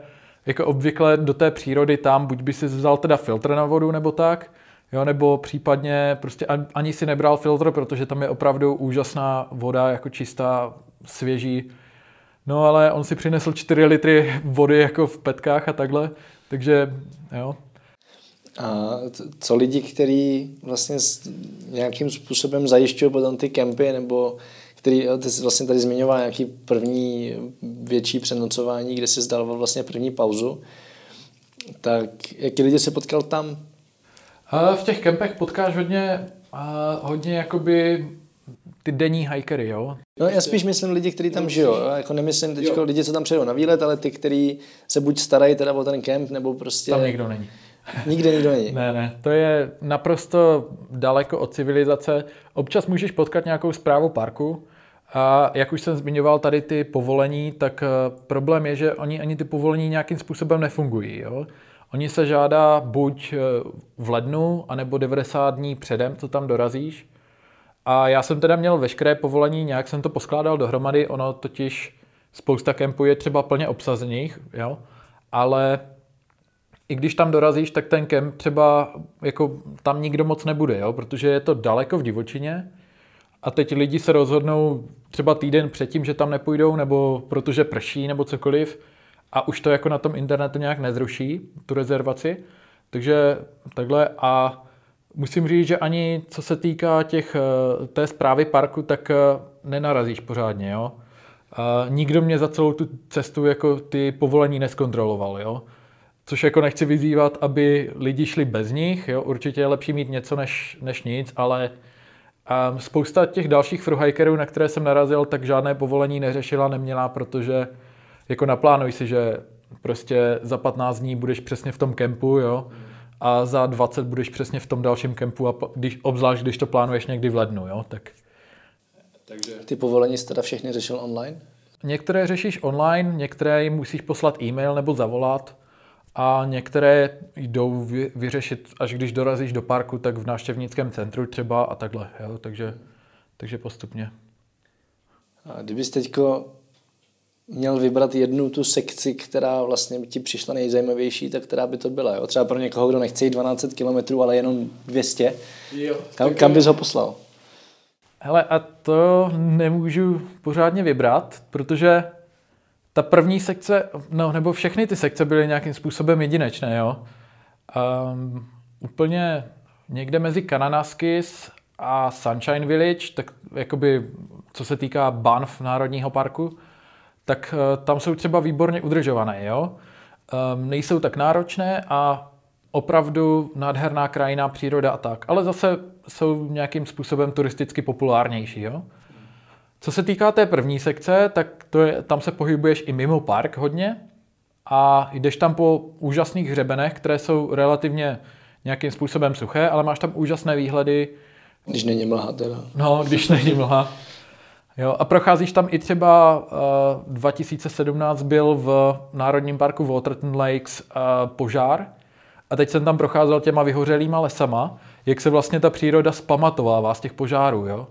Speaker 2: jako obvykle do té přírody tam buď by si vzal teda filtr na vodu nebo tak, jo, nebo případně prostě ani si nebral filtr, protože tam je opravdu úžasná voda, jako čistá, svěží, No ale on si přinesl 4 litry vody jako v petkách a takhle, takže jo.
Speaker 1: A co lidi, kteří vlastně nějakým způsobem zajišťují potom ty kempy, nebo který, ty jsi vlastně tady zmiňoval nějaký první větší přenocování, kde jsi zdal vlastně první pauzu, tak jaký lidi se potkal tam?
Speaker 2: V těch kempech potkáš hodně, hodně jakoby ty denní hikery, jo?
Speaker 1: No já spíš myslím lidi, kteří tam žijou, jo? jako nemyslím teď lidi, co tam přijdou na výlet, ale ty, kteří se buď starají teda o ten kemp, nebo prostě...
Speaker 2: Tam nikdo není.
Speaker 1: Nikde nikdo není.
Speaker 2: ne, ne, to je naprosto daleko od civilizace. Občas můžeš potkat nějakou zprávu parku, a jak už jsem zmiňoval tady ty povolení, tak eh, problém je, že oni ani ty povolení nějakým způsobem nefungují. Jo? Oni se žádá buď eh, v lednu, anebo 90 dní předem, co tam dorazíš. A já jsem teda měl veškeré povolení, nějak jsem to poskládal dohromady, ono totiž spousta kempů je třeba plně obsazených, jo, ale i když tam dorazíš, tak ten kemp třeba jako tam nikdo moc nebude, jo? protože je to daleko v divočině. A teď lidi se rozhodnou třeba týden předtím, že tam nepůjdou, nebo protože prší, nebo cokoliv. A už to jako na tom internetu nějak nezruší, tu rezervaci. Takže takhle. A musím říct, že ani co se týká těch, eh, té zprávy parku, tak eh, nenarazíš pořádně, jo. A nikdo mě za celou tu cestu jako ty povolení neskontroloval, jo. Což jako nechci vyzývat, aby lidi šli bez nich, jo. Určitě je lepší mít něco než, než nic, ale a spousta těch dalších fruhikerů, na které jsem narazil, tak žádné povolení neřešila, neměla, protože jako naplánuj si, že prostě za 15 dní budeš přesně v tom kempu, jo, a za 20 budeš přesně v tom dalším kempu, a když, obzvlášť když to plánuješ někdy v lednu, jo, tak...
Speaker 1: Takže... Ty povolení jsi teda všechny řešil online?
Speaker 2: Některé řešíš online, některé jim musíš poslat e-mail nebo zavolat a některé jdou vyřešit, až když dorazíš do parku, tak v návštěvnickém centru třeba a takhle, jo, takže, takže postupně.
Speaker 1: A kdybys teďko měl vybrat jednu tu sekci, která vlastně ti přišla nejzajímavější, tak která by to byla. Jo? Třeba pro někoho, kdo nechce jít 12 km, ale jenom 200. Jo, kam, kam bys ho poslal?
Speaker 2: Hele, a to nemůžu pořádně vybrat, protože ta první sekce, no nebo všechny ty sekce byly nějakým způsobem jedinečné, jo. Um, úplně někde mezi Kananaskis a Sunshine Village, tak jakoby co se týká Banff Národního parku, tak uh, tam jsou třeba výborně udržované, jo. Um, nejsou tak náročné a opravdu nádherná krajina, příroda a tak. Ale zase jsou nějakým způsobem turisticky populárnější, jo. Co se týká té první sekce, tak to je, tam se pohybuješ i mimo park hodně a jdeš tam po úžasných hřebenech, které jsou relativně nějakým způsobem suché, ale máš tam úžasné výhledy.
Speaker 1: Když není mlha teda.
Speaker 2: No, když není mlha. Jo, a procházíš tam i třeba uh, 2017 byl v Národním parku Waterton Lakes uh, požár a teď jsem tam procházel těma vyhořelýma lesama, jak se vlastně ta příroda spamatovává z těch požárů, jo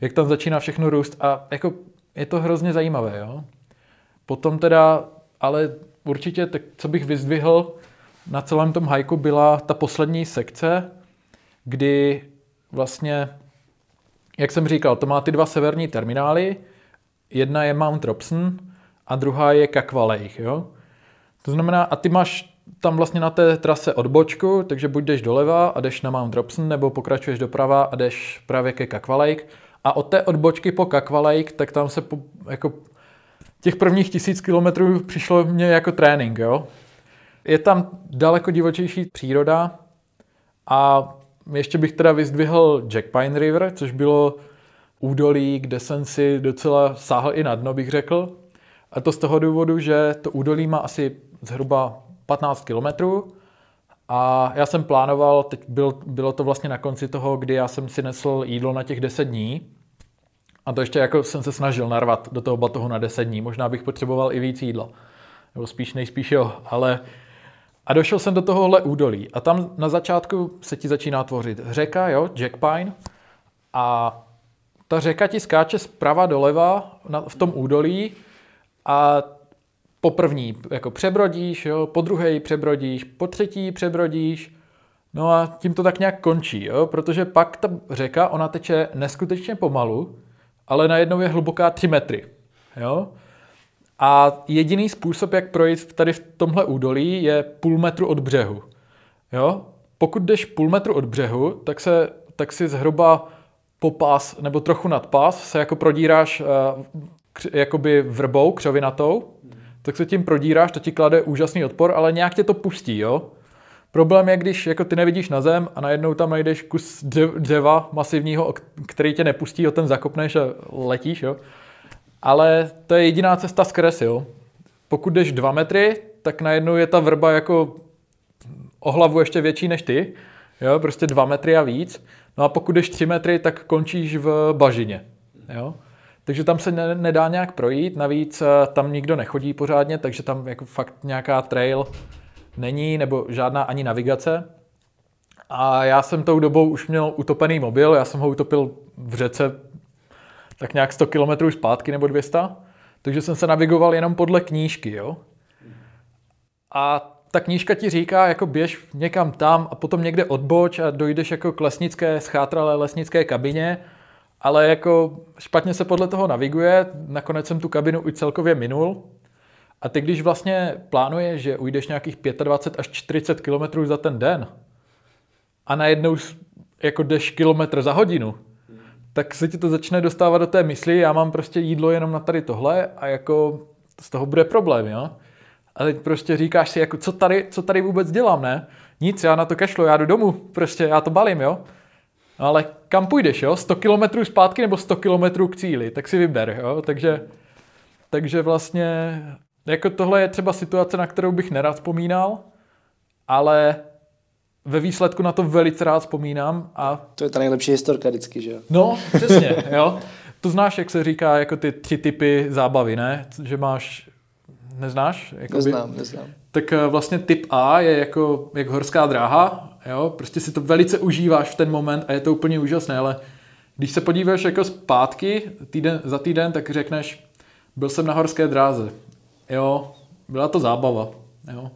Speaker 2: jak tam začíná všechno růst a jako je to hrozně zajímavé, jo. Potom teda, ale určitě, tak co bych vyzdvihl na celém tom hajku byla ta poslední sekce, kdy vlastně, jak jsem říkal, to má ty dva severní terminály, jedna je Mount Robson a druhá je Kakva Lake, jo. To znamená, a ty máš tam vlastně na té trase odbočku, takže buď jdeš doleva a jdeš na Mount Robson, nebo pokračuješ doprava a jdeš právě ke Kakva Lake a od té odbočky po Kakva Lake, tak tam se po, jako těch prvních tisíc kilometrů přišlo mě jako trénink, jo. Je tam daleko divočejší příroda a ještě bych teda vyzdvihl Jack Pine River, což bylo údolí, kde jsem si docela sáhl i na dno, bych řekl. A to z toho důvodu, že to údolí má asi zhruba 15 kilometrů a já jsem plánoval, teď byl, bylo to vlastně na konci toho, kdy já jsem si nesl jídlo na těch 10 dní. A to ještě jako jsem se snažil narvat do toho batohu na 10 dní. Možná bych potřeboval i víc jídla. Nebo spíš nejspíš jo, ale... A došel jsem do tohohle údolí. A tam na začátku se ti začíná tvořit řeka, jo, Jack Pine. A ta řeka ti skáče zprava doleva na, v tom údolí a po první jako přebrodíš, jo, po druhé přebrodíš, po třetí přebrodíš, no a tím to tak nějak končí, jo, protože pak ta řeka, ona teče neskutečně pomalu, ale najednou je hluboká 3 metry, jo. A jediný způsob, jak projít tady v tomhle údolí, je půl metru od břehu, jo. Pokud jdeš půl metru od břehu, tak, se, tak si zhruba po pás, nebo trochu nad pás, se jako prodíráš kř, jakoby vrbou křovinatou, tak se tím prodíráš, to ti klade úžasný odpor, ale nějak tě to pustí, jo. Problém je, když jako ty nevidíš na zem a najednou tam najdeš kus dřeva masivního, který tě nepustí, o ten zakopneš a letíš, jo. Ale to je jediná cesta kres, jo. Pokud jdeš dva metry, tak najednou je ta vrba jako o hlavu ještě větší než ty, jo, prostě dva metry a víc. No a pokud jdeš tři metry, tak končíš v bažině, jo. Takže tam se nedá nějak projít, navíc eh, tam nikdo nechodí pořádně, takže tam jako fakt nějaká trail není, nebo žádná ani navigace. A já jsem tou dobou už měl utopený mobil, já jsem ho utopil v řece tak nějak 100 km zpátky nebo 200, takže jsem se navigoval jenom podle knížky, jo. A ta knížka ti říká, jako běž někam tam a potom někde odboč a dojdeš jako k lesnické, schátralé lesnické kabině, ale jako špatně se podle toho naviguje, nakonec jsem tu kabinu už celkově minul. A ty když vlastně plánuješ, že ujdeš nějakých 25 až 40 km za ten den a najednou jako jdeš kilometr za hodinu, tak se ti to začne dostávat do té mysli, já mám prostě jídlo jenom na tady tohle a jako z toho bude problém, jo. A teď prostě říkáš si, jako co tady, co tady vůbec dělám, ne? Nic, já na to kašlu, já jdu domů, prostě já to balím, jo. Ale kam půjdeš, jo? 100 kilometrů zpátky nebo 100 kilometrů k cíli, tak si vyber, jo. Takže, takže vlastně, jako tohle je třeba situace, na kterou bych nerad vzpomínal, ale ve výsledku na to velice rád vzpomínám. A...
Speaker 1: To je ta nejlepší historka vždycky, že jo?
Speaker 2: No, přesně, jo. To znáš, jak se říká, jako ty tři typy zábavy, ne? Že máš, neznáš?
Speaker 1: Jakoby... Neznám, neznám.
Speaker 2: Tak eh, vlastně typ A je jako, jako horská dráha, jo? Prostě si to velice užíváš v ten moment a je to úplně úžasné, ale když se podíváš jako zpátky týden, za týden, tak řekneš, byl jsem na horské dráze, jo, byla to zábava, jo.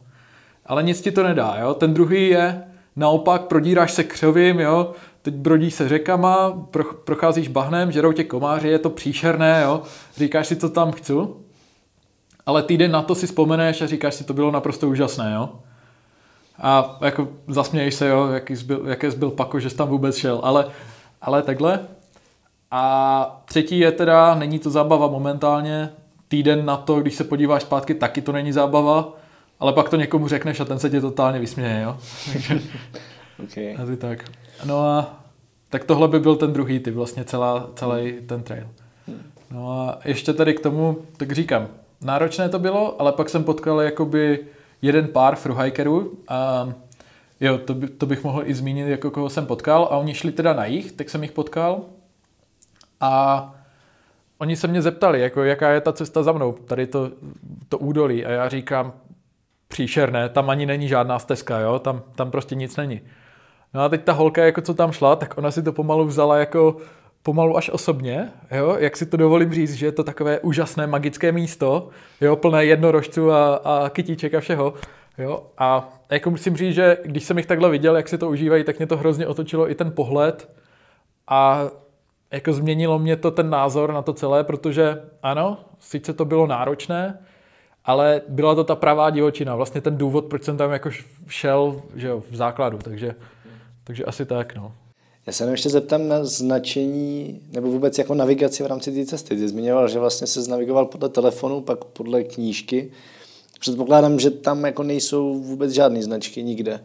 Speaker 2: Ale nic ti to nedá, jo. Ten druhý je, Naopak prodíráš se křovím, jo, teď brodíš se řekama, procházíš bahnem, žerou tě komáři, je to příšerné, jo, říkáš si, co tam chci, ale týden na to si vzpomeneš a říkáš si, to bylo naprosto úžasné, jo. A jako zasměješ se, jo, jaký zbyl, jaké zbyl pako, že jsi tam vůbec šel, ale, ale takhle. A třetí je teda, není to zábava momentálně, týden na to, když se podíváš zpátky, taky to není zábava, ale pak to někomu řekneš a ten se tě totálně vysměje, jo.
Speaker 1: okay.
Speaker 2: Asi tak. No a tak tohle by byl ten druhý typ, vlastně celá, celý ten trail. No a ještě tady k tomu, tak říkám, náročné to bylo, ale pak jsem potkal jakoby jeden pár fruhikerů a jo, to, by, to bych mohl i zmínit, jako koho jsem potkal a oni šli teda na jich, tak jsem jich potkal a oni se mě zeptali, jako jaká je ta cesta za mnou, tady to, to údolí a já říkám, příšerné, tam ani není žádná stezka, jo? Tam, tam prostě nic není. No a teď ta holka, jako co tam šla, tak ona si to pomalu vzala jako pomalu až osobně, jo? jak si to dovolím říct, že je to takové úžasné magické místo, jo? plné jednorožců a, a kytíček a všeho. Jo? A jako musím říct, že když jsem jich takhle viděl, jak si to užívají, tak mě to hrozně otočilo i ten pohled a jako změnilo mě to ten názor na to celé, protože ano, sice to bylo náročné, ale byla to ta pravá divočina, vlastně ten důvod, proč jsem tam jako šel že jo, v základu, takže, takže asi tak, no.
Speaker 1: Já se ještě zeptám na značení nebo vůbec jako navigaci v rámci té cesty. Ty zmiňoval, že vlastně se navigoval podle telefonu, pak podle knížky. Předpokládám, že tam jako nejsou vůbec žádné značky nikde.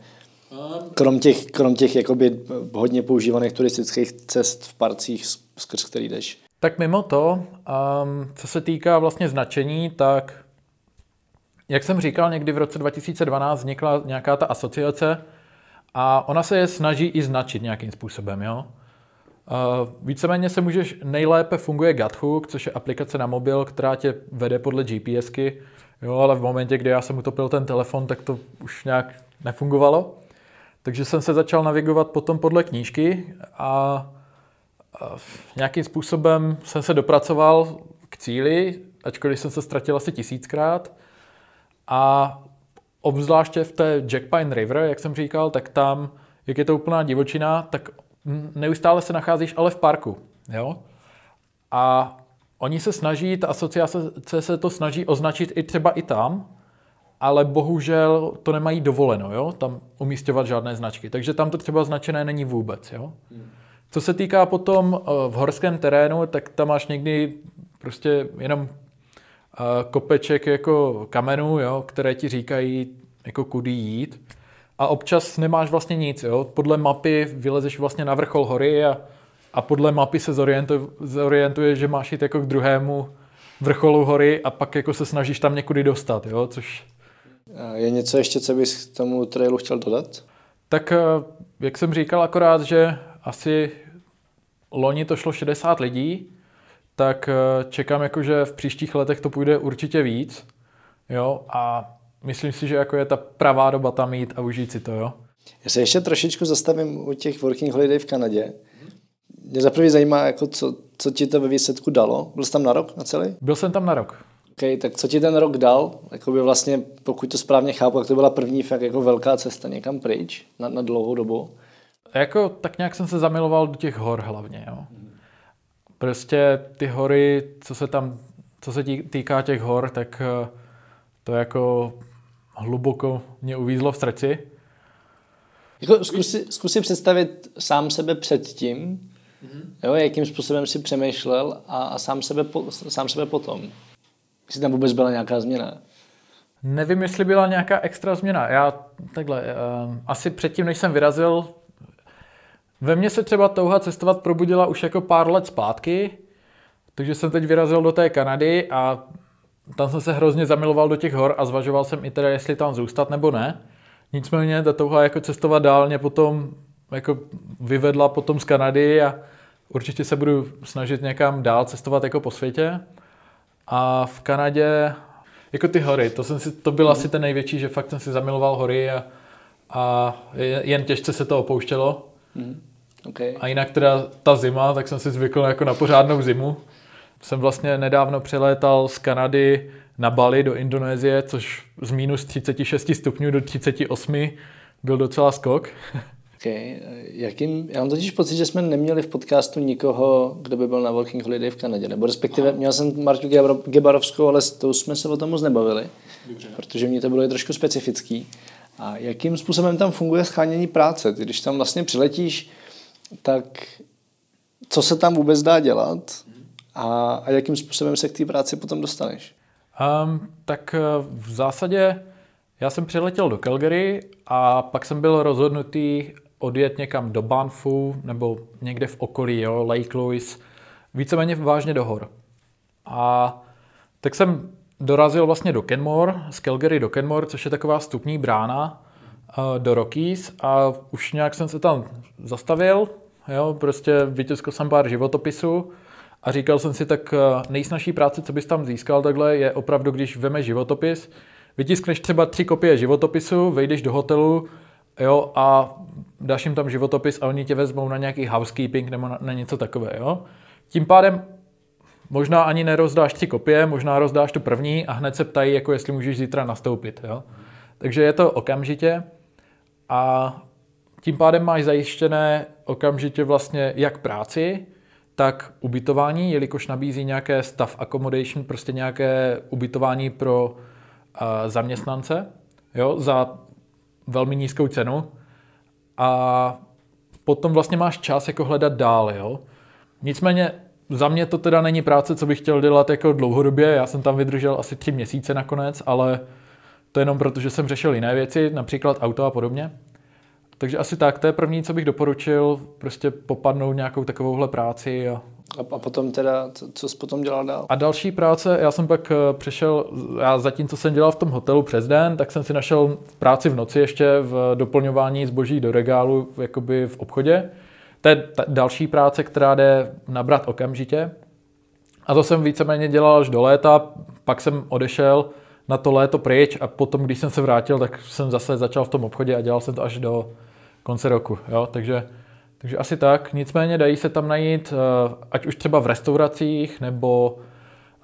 Speaker 1: Krom těch, krom těch jakoby hodně používaných turistických cest v parcích, skrz který jdeš.
Speaker 2: Tak mimo to, um, co se týká vlastně značení, tak jak jsem říkal, někdy v roce 2012 vznikla nějaká ta asociace a ona se je snaží i značit nějakým způsobem. Jo? Víceméně se můžeš, nejlépe funguje Gathook, což je aplikace na mobil, která tě vede podle GPSky, jo, ale v momentě, kdy já jsem utopil ten telefon, tak to už nějak nefungovalo. Takže jsem se začal navigovat potom podle knížky a, a nějakým způsobem jsem se dopracoval k cíli, ačkoliv jsem se ztratil asi tisíckrát. A obzvláště v té Jackpine River, jak jsem říkal, tak tam, jak je to úplná divočina, tak neustále se nacházíš ale v parku. Jo? A oni se snaží, ta asociace se to snaží označit i třeba i tam, ale bohužel to nemají dovoleno, jo? tam umístěvat žádné značky. Takže tam to třeba značené není vůbec. Jo? Co se týká potom eh, v horském terénu, tak tam máš někdy prostě jenom kopeček jako kamenů, jo, které ti říkají, jako kudy jít. A občas nemáš vlastně nic. Jo. Podle mapy vylezeš vlastně na vrchol hory a, a podle mapy se zorientuje, zorientuje, že máš jít jako k druhému vrcholu hory a pak jako se snažíš tam někudy dostat, jo, což...
Speaker 1: Je něco ještě, co bys k tomu trailu chtěl dodat?
Speaker 2: Tak, eh, jak jsem říkal, akorát, že asi loni to šlo 60 lidí, tak eh, čekám, jako, že v příštích letech to půjde určitě víc. Jo, a myslím si, že jako je ta pravá doba tam jít a užít si to, jo.
Speaker 1: Já se ještě trošičku zastavím u těch working holiday v Kanadě. Mě za prvý zajímá, jako co, co ti to ve výsledku dalo. Byl jsi tam na rok, na celý?
Speaker 2: Byl jsem tam na rok.
Speaker 1: OK, tak co ti ten rok dal? Jakoby vlastně, pokud to správně chápu, tak to byla první fakt jako velká cesta někam pryč na, na dlouhou dobu.
Speaker 2: Jako, tak nějak jsem se zamiloval do těch hor hlavně, jo. Prostě ty hory, co se tam, co se týká těch hor, tak eh, to jako hluboko mě uvízlo v srdci.
Speaker 1: Jako zkus, zkus si představit sám sebe předtím, mm-hmm. jo, jakým způsobem si přemýšlel a, a sám, sebe po, sám sebe potom. Jestli tam vůbec byla nějaká změna.
Speaker 2: Nevím, jestli byla nějaká extra změna. Já takhle, uh, asi předtím, než jsem vyrazil, ve mně se třeba touha cestovat probudila už jako pár let zpátky, takže jsem teď vyrazil do té Kanady a tam jsem se hrozně zamiloval do těch hor a zvažoval jsem i teda, jestli tam zůstat nebo ne. Nicméně ta touha jako cestovat dál mě potom jako vyvedla potom z Kanady a určitě se budu snažit někam dál cestovat jako po světě. A v Kanadě, jako ty hory, to, jsem si, to byl asi ten největší, že fakt jsem si zamiloval hory a, a jen těžce se to opouštělo.
Speaker 1: Mm. Okay.
Speaker 2: A jinak teda ta zima, tak jsem si zvykl jako na pořádnou zimu. Jsem vlastně nedávno přilétal z Kanady na Bali do Indonésie, což z minus 36 stupňů do 38 byl docela skok.
Speaker 1: Okay. Jakým, já mám totiž pocit, že jsme neměli v podcastu nikoho, kdo by byl na Working Holiday v Kanadě, nebo respektive měl jsem Martu Gebarovskou, ale s tou jsme se o tom moc nebavili, Dobře. protože mě to bylo trošku specifický. A jakým způsobem tam funguje schánění práce? Ty, když tam vlastně přiletíš, tak co se tam vůbec dá dělat a, a jakým způsobem se k té práci potom dostaneš?
Speaker 2: Um, tak eh, v zásadě já jsem přiletěl do Calgary a pak jsem byl rozhodnutý odjet někam do Banfu nebo někde v okolí, jo, Lake Louise, víceméně vážně do hor. A tak jsem dorazil vlastně do Kenmore, z Calgary do Kenmore, což je taková stupní brána do Rockies a už nějak jsem se tam zastavil, jo, prostě vytiskl jsem pár životopisů a říkal jsem si, tak uh, nejsnažší práce, co bys tam získal takhle, je opravdu, když veme životopis, vytiskneš třeba tři kopie životopisu, vejdeš do hotelu, jo, a dáš jim tam životopis a oni tě vezmou na nějaký housekeeping nebo na, na něco takové, jo. Tím pádem možná ani nerozdáš tři kopie, možná rozdáš tu první a hned se ptají, jako jestli můžeš zítra nastoupit, jo. Takže je to okamžitě a tím pádem máš zajištěné okamžitě vlastně jak práci, tak ubytování, jelikož nabízí nějaké staff accommodation, prostě nějaké ubytování pro zaměstnance jo, za velmi nízkou cenu a potom vlastně máš čas jako hledat dál. Jo. Nicméně za mě to teda není práce, co bych chtěl dělat jako dlouhodobě. Já jsem tam vydržel asi tři měsíce nakonec, ale to jenom proto, že jsem řešil jiné věci, například auto a podobně. Takže asi tak, to je první, co bych doporučil, prostě popadnout nějakou takovouhle práci a
Speaker 1: a, a potom teda, co, co jsi potom dělal dál?
Speaker 2: A další práce, já jsem pak eh, přešel, já zatím, co jsem dělal v tom hotelu přes den, tak jsem si našel práci v noci ještě v doplňování zboží do regálu, jakoby v obchodě. To je ta další práce, která jde nabrat okamžitě. A to jsem víceméně dělal až do léta, pak jsem odešel na to léto pryč a potom, když jsem se vrátil, tak jsem zase začal v tom obchodě a dělal jsem to až do konce roku. Jo? Takže takže asi tak. Nicméně dají se tam najít, eh, ať už třeba v restauracích, nebo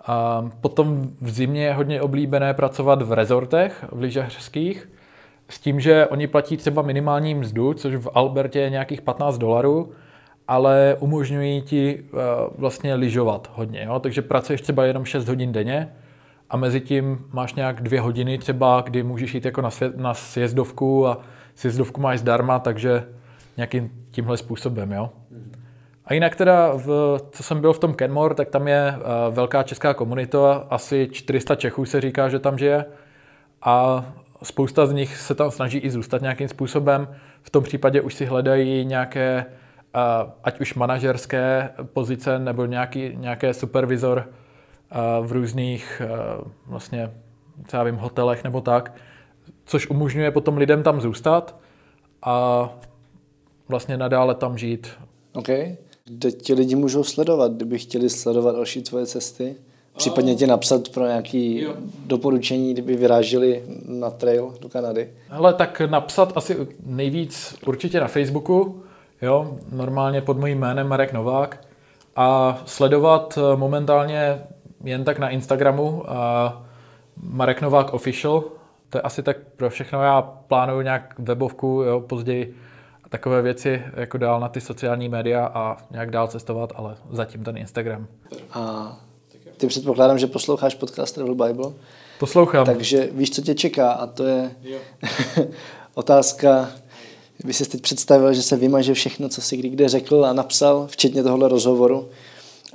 Speaker 2: eh, potom v zimě je hodně oblíbené pracovat v rezortech, v lyžařských, s tím, že oni platí třeba minimální mzdu, což v Albertě je nějakých 15 dolarů, ale umožňují ti eh, vlastně lyžovat hodně. Jo? Takže pracuješ třeba jenom 6 hodin denně a mezi tím máš nějak dvě hodiny třeba, kdy můžeš jít jako na, svě- na sjezdovku a sjezdovku máš zdarma, takže nějakým tímhle způsobem, jo. A jinak teda, v, co jsem byl v tom Kenmore, tak tam je uh, velká česká komunita, asi 400 Čechů se říká, že tam žije a spousta z nich se tam snaží i zůstat nějakým způsobem. V tom případě už si hledají nějaké, uh, ať už manažerské pozice nebo nějaký, nějaké supervizor v různých uh, vlastně, co já vím, hotelech nebo tak, což umožňuje potom lidem tam zůstat a vlastně nadále tam žít.
Speaker 1: OK. Kde ti lidi můžou sledovat, kdyby chtěli sledovat další tvoje cesty? Případně ti napsat pro nějaké doporučení, kdyby vyrážili na trail do Kanady?
Speaker 2: Hele, tak napsat asi nejvíc určitě na Facebooku, jo, normálně pod mojím jménem Marek Novák a sledovat eh, momentálně jen tak na Instagramu uh, Marek Novák Official. To je asi tak pro všechno. Já plánuju nějak webovku jo, později a takové věci jako dál na ty sociální média a nějak dál cestovat, ale zatím ten Instagram.
Speaker 1: A ty předpokládám, že posloucháš podcast Travel Bible.
Speaker 2: Poslouchám.
Speaker 1: Takže víš, co tě čeká a to je otázka, by si teď představil, že se vymaže všechno, co jsi kdy kde řekl a napsal, včetně tohohle rozhovoru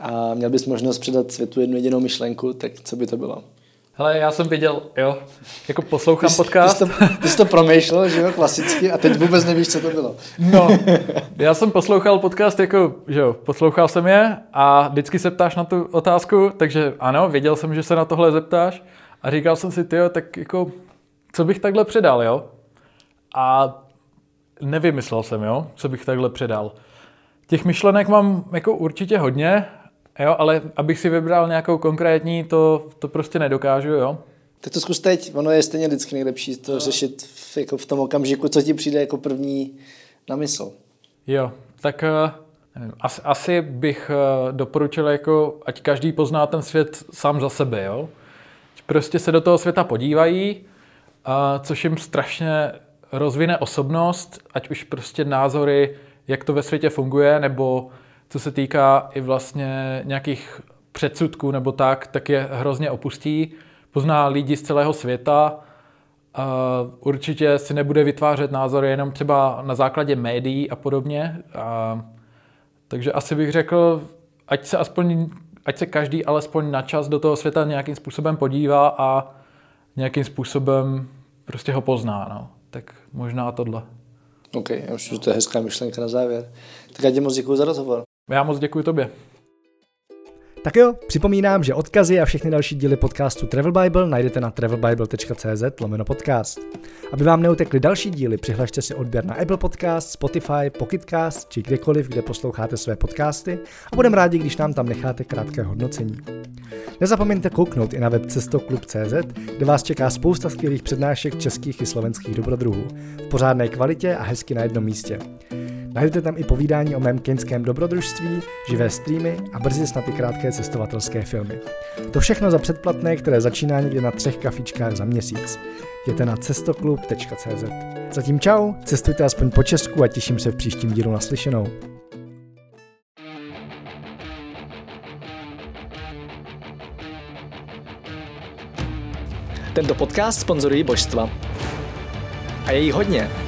Speaker 1: a měl bys možnost předat světu jednu jedinou myšlenku, tak co by to bylo?
Speaker 2: Hele, já jsem viděl, jo, jako poslouchám ty, podcast.
Speaker 1: Ty jsi, to, ty jsi to promýšlel, že jo, klasicky, a teď vůbec nevíš, co to bylo.
Speaker 2: No, já jsem poslouchal podcast, jako, že jo, poslouchal jsem je a vždycky se ptáš na tu otázku, takže ano, věděl jsem, že se na tohle zeptáš a říkal jsem si, tyjo, tak jako, co bych takhle předal, jo? A nevymyslel jsem, jo, co bych takhle předal. Těch myšlenek mám jako určitě hodně, jo, ale abych si vybral nějakou konkrétní, to, to prostě nedokážu, jo.
Speaker 1: Tak to zkus teď, ono je stejně vždycky nejlepší to no. řešit v, jako v tom okamžiku, co ti přijde jako první na mysl.
Speaker 2: Jo, tak eh, nevím, asi, asi bych eh, doporučil, jako, ať každý pozná ten svět sám za sebe, jo. Prostě se do toho světa podívají, a což jim strašně rozvine osobnost, ať už prostě názory, jak to ve světě funguje, nebo co se týká i vlastně nějakých předsudků nebo tak, tak je hrozně opustí. Pozná lidi z celého světa, Uh, určitě si nebude vytvářet názory jenom třeba na základě médií a podobně. Uh, takže asi bych řekl, ať se aspoň, ať se každý alespoň na čas do toho světa nějakým způsobem podívá a nějakým způsobem prostě ho pozná. No. Tak možná tohle.
Speaker 1: OK, já myslím, že to je hezká myšlenka na závěr. Tak já ti moc děkuji za rozhovor.
Speaker 2: Já moc děkuji tobě.
Speaker 1: Tak jo, připomínám, že odkazy a všechny další díly podcastu Travel Bible najdete na travelbible.cz lomeno podcast. Aby vám neutekly další díly, přihlašte si odběr na Apple Podcast, Spotify, Pocketcast či kdekoliv, kde posloucháte své podcasty a budeme rádi, když nám tam necháte krátké hodnocení. Nezapomeňte kouknout i na web cestoklub.cz, kde vás čeká spousta skvělých přednášek českých i slovenských dobrodruhů v pořádné kvalitě a hezky na jednom místě. Najdete tam i povídání o mém keňském dobrodružství, živé streamy a brzy snad i krátké cestovatelské filmy. To všechno za předplatné, které začíná někde na třech kafičkách za měsíc. Jděte na cestoklub.cz. Zatím čau, cestujte aspoň po Česku a těším se v příštím dílu naslyšenou. Tento podcast sponzorují božstva. A je jí hodně.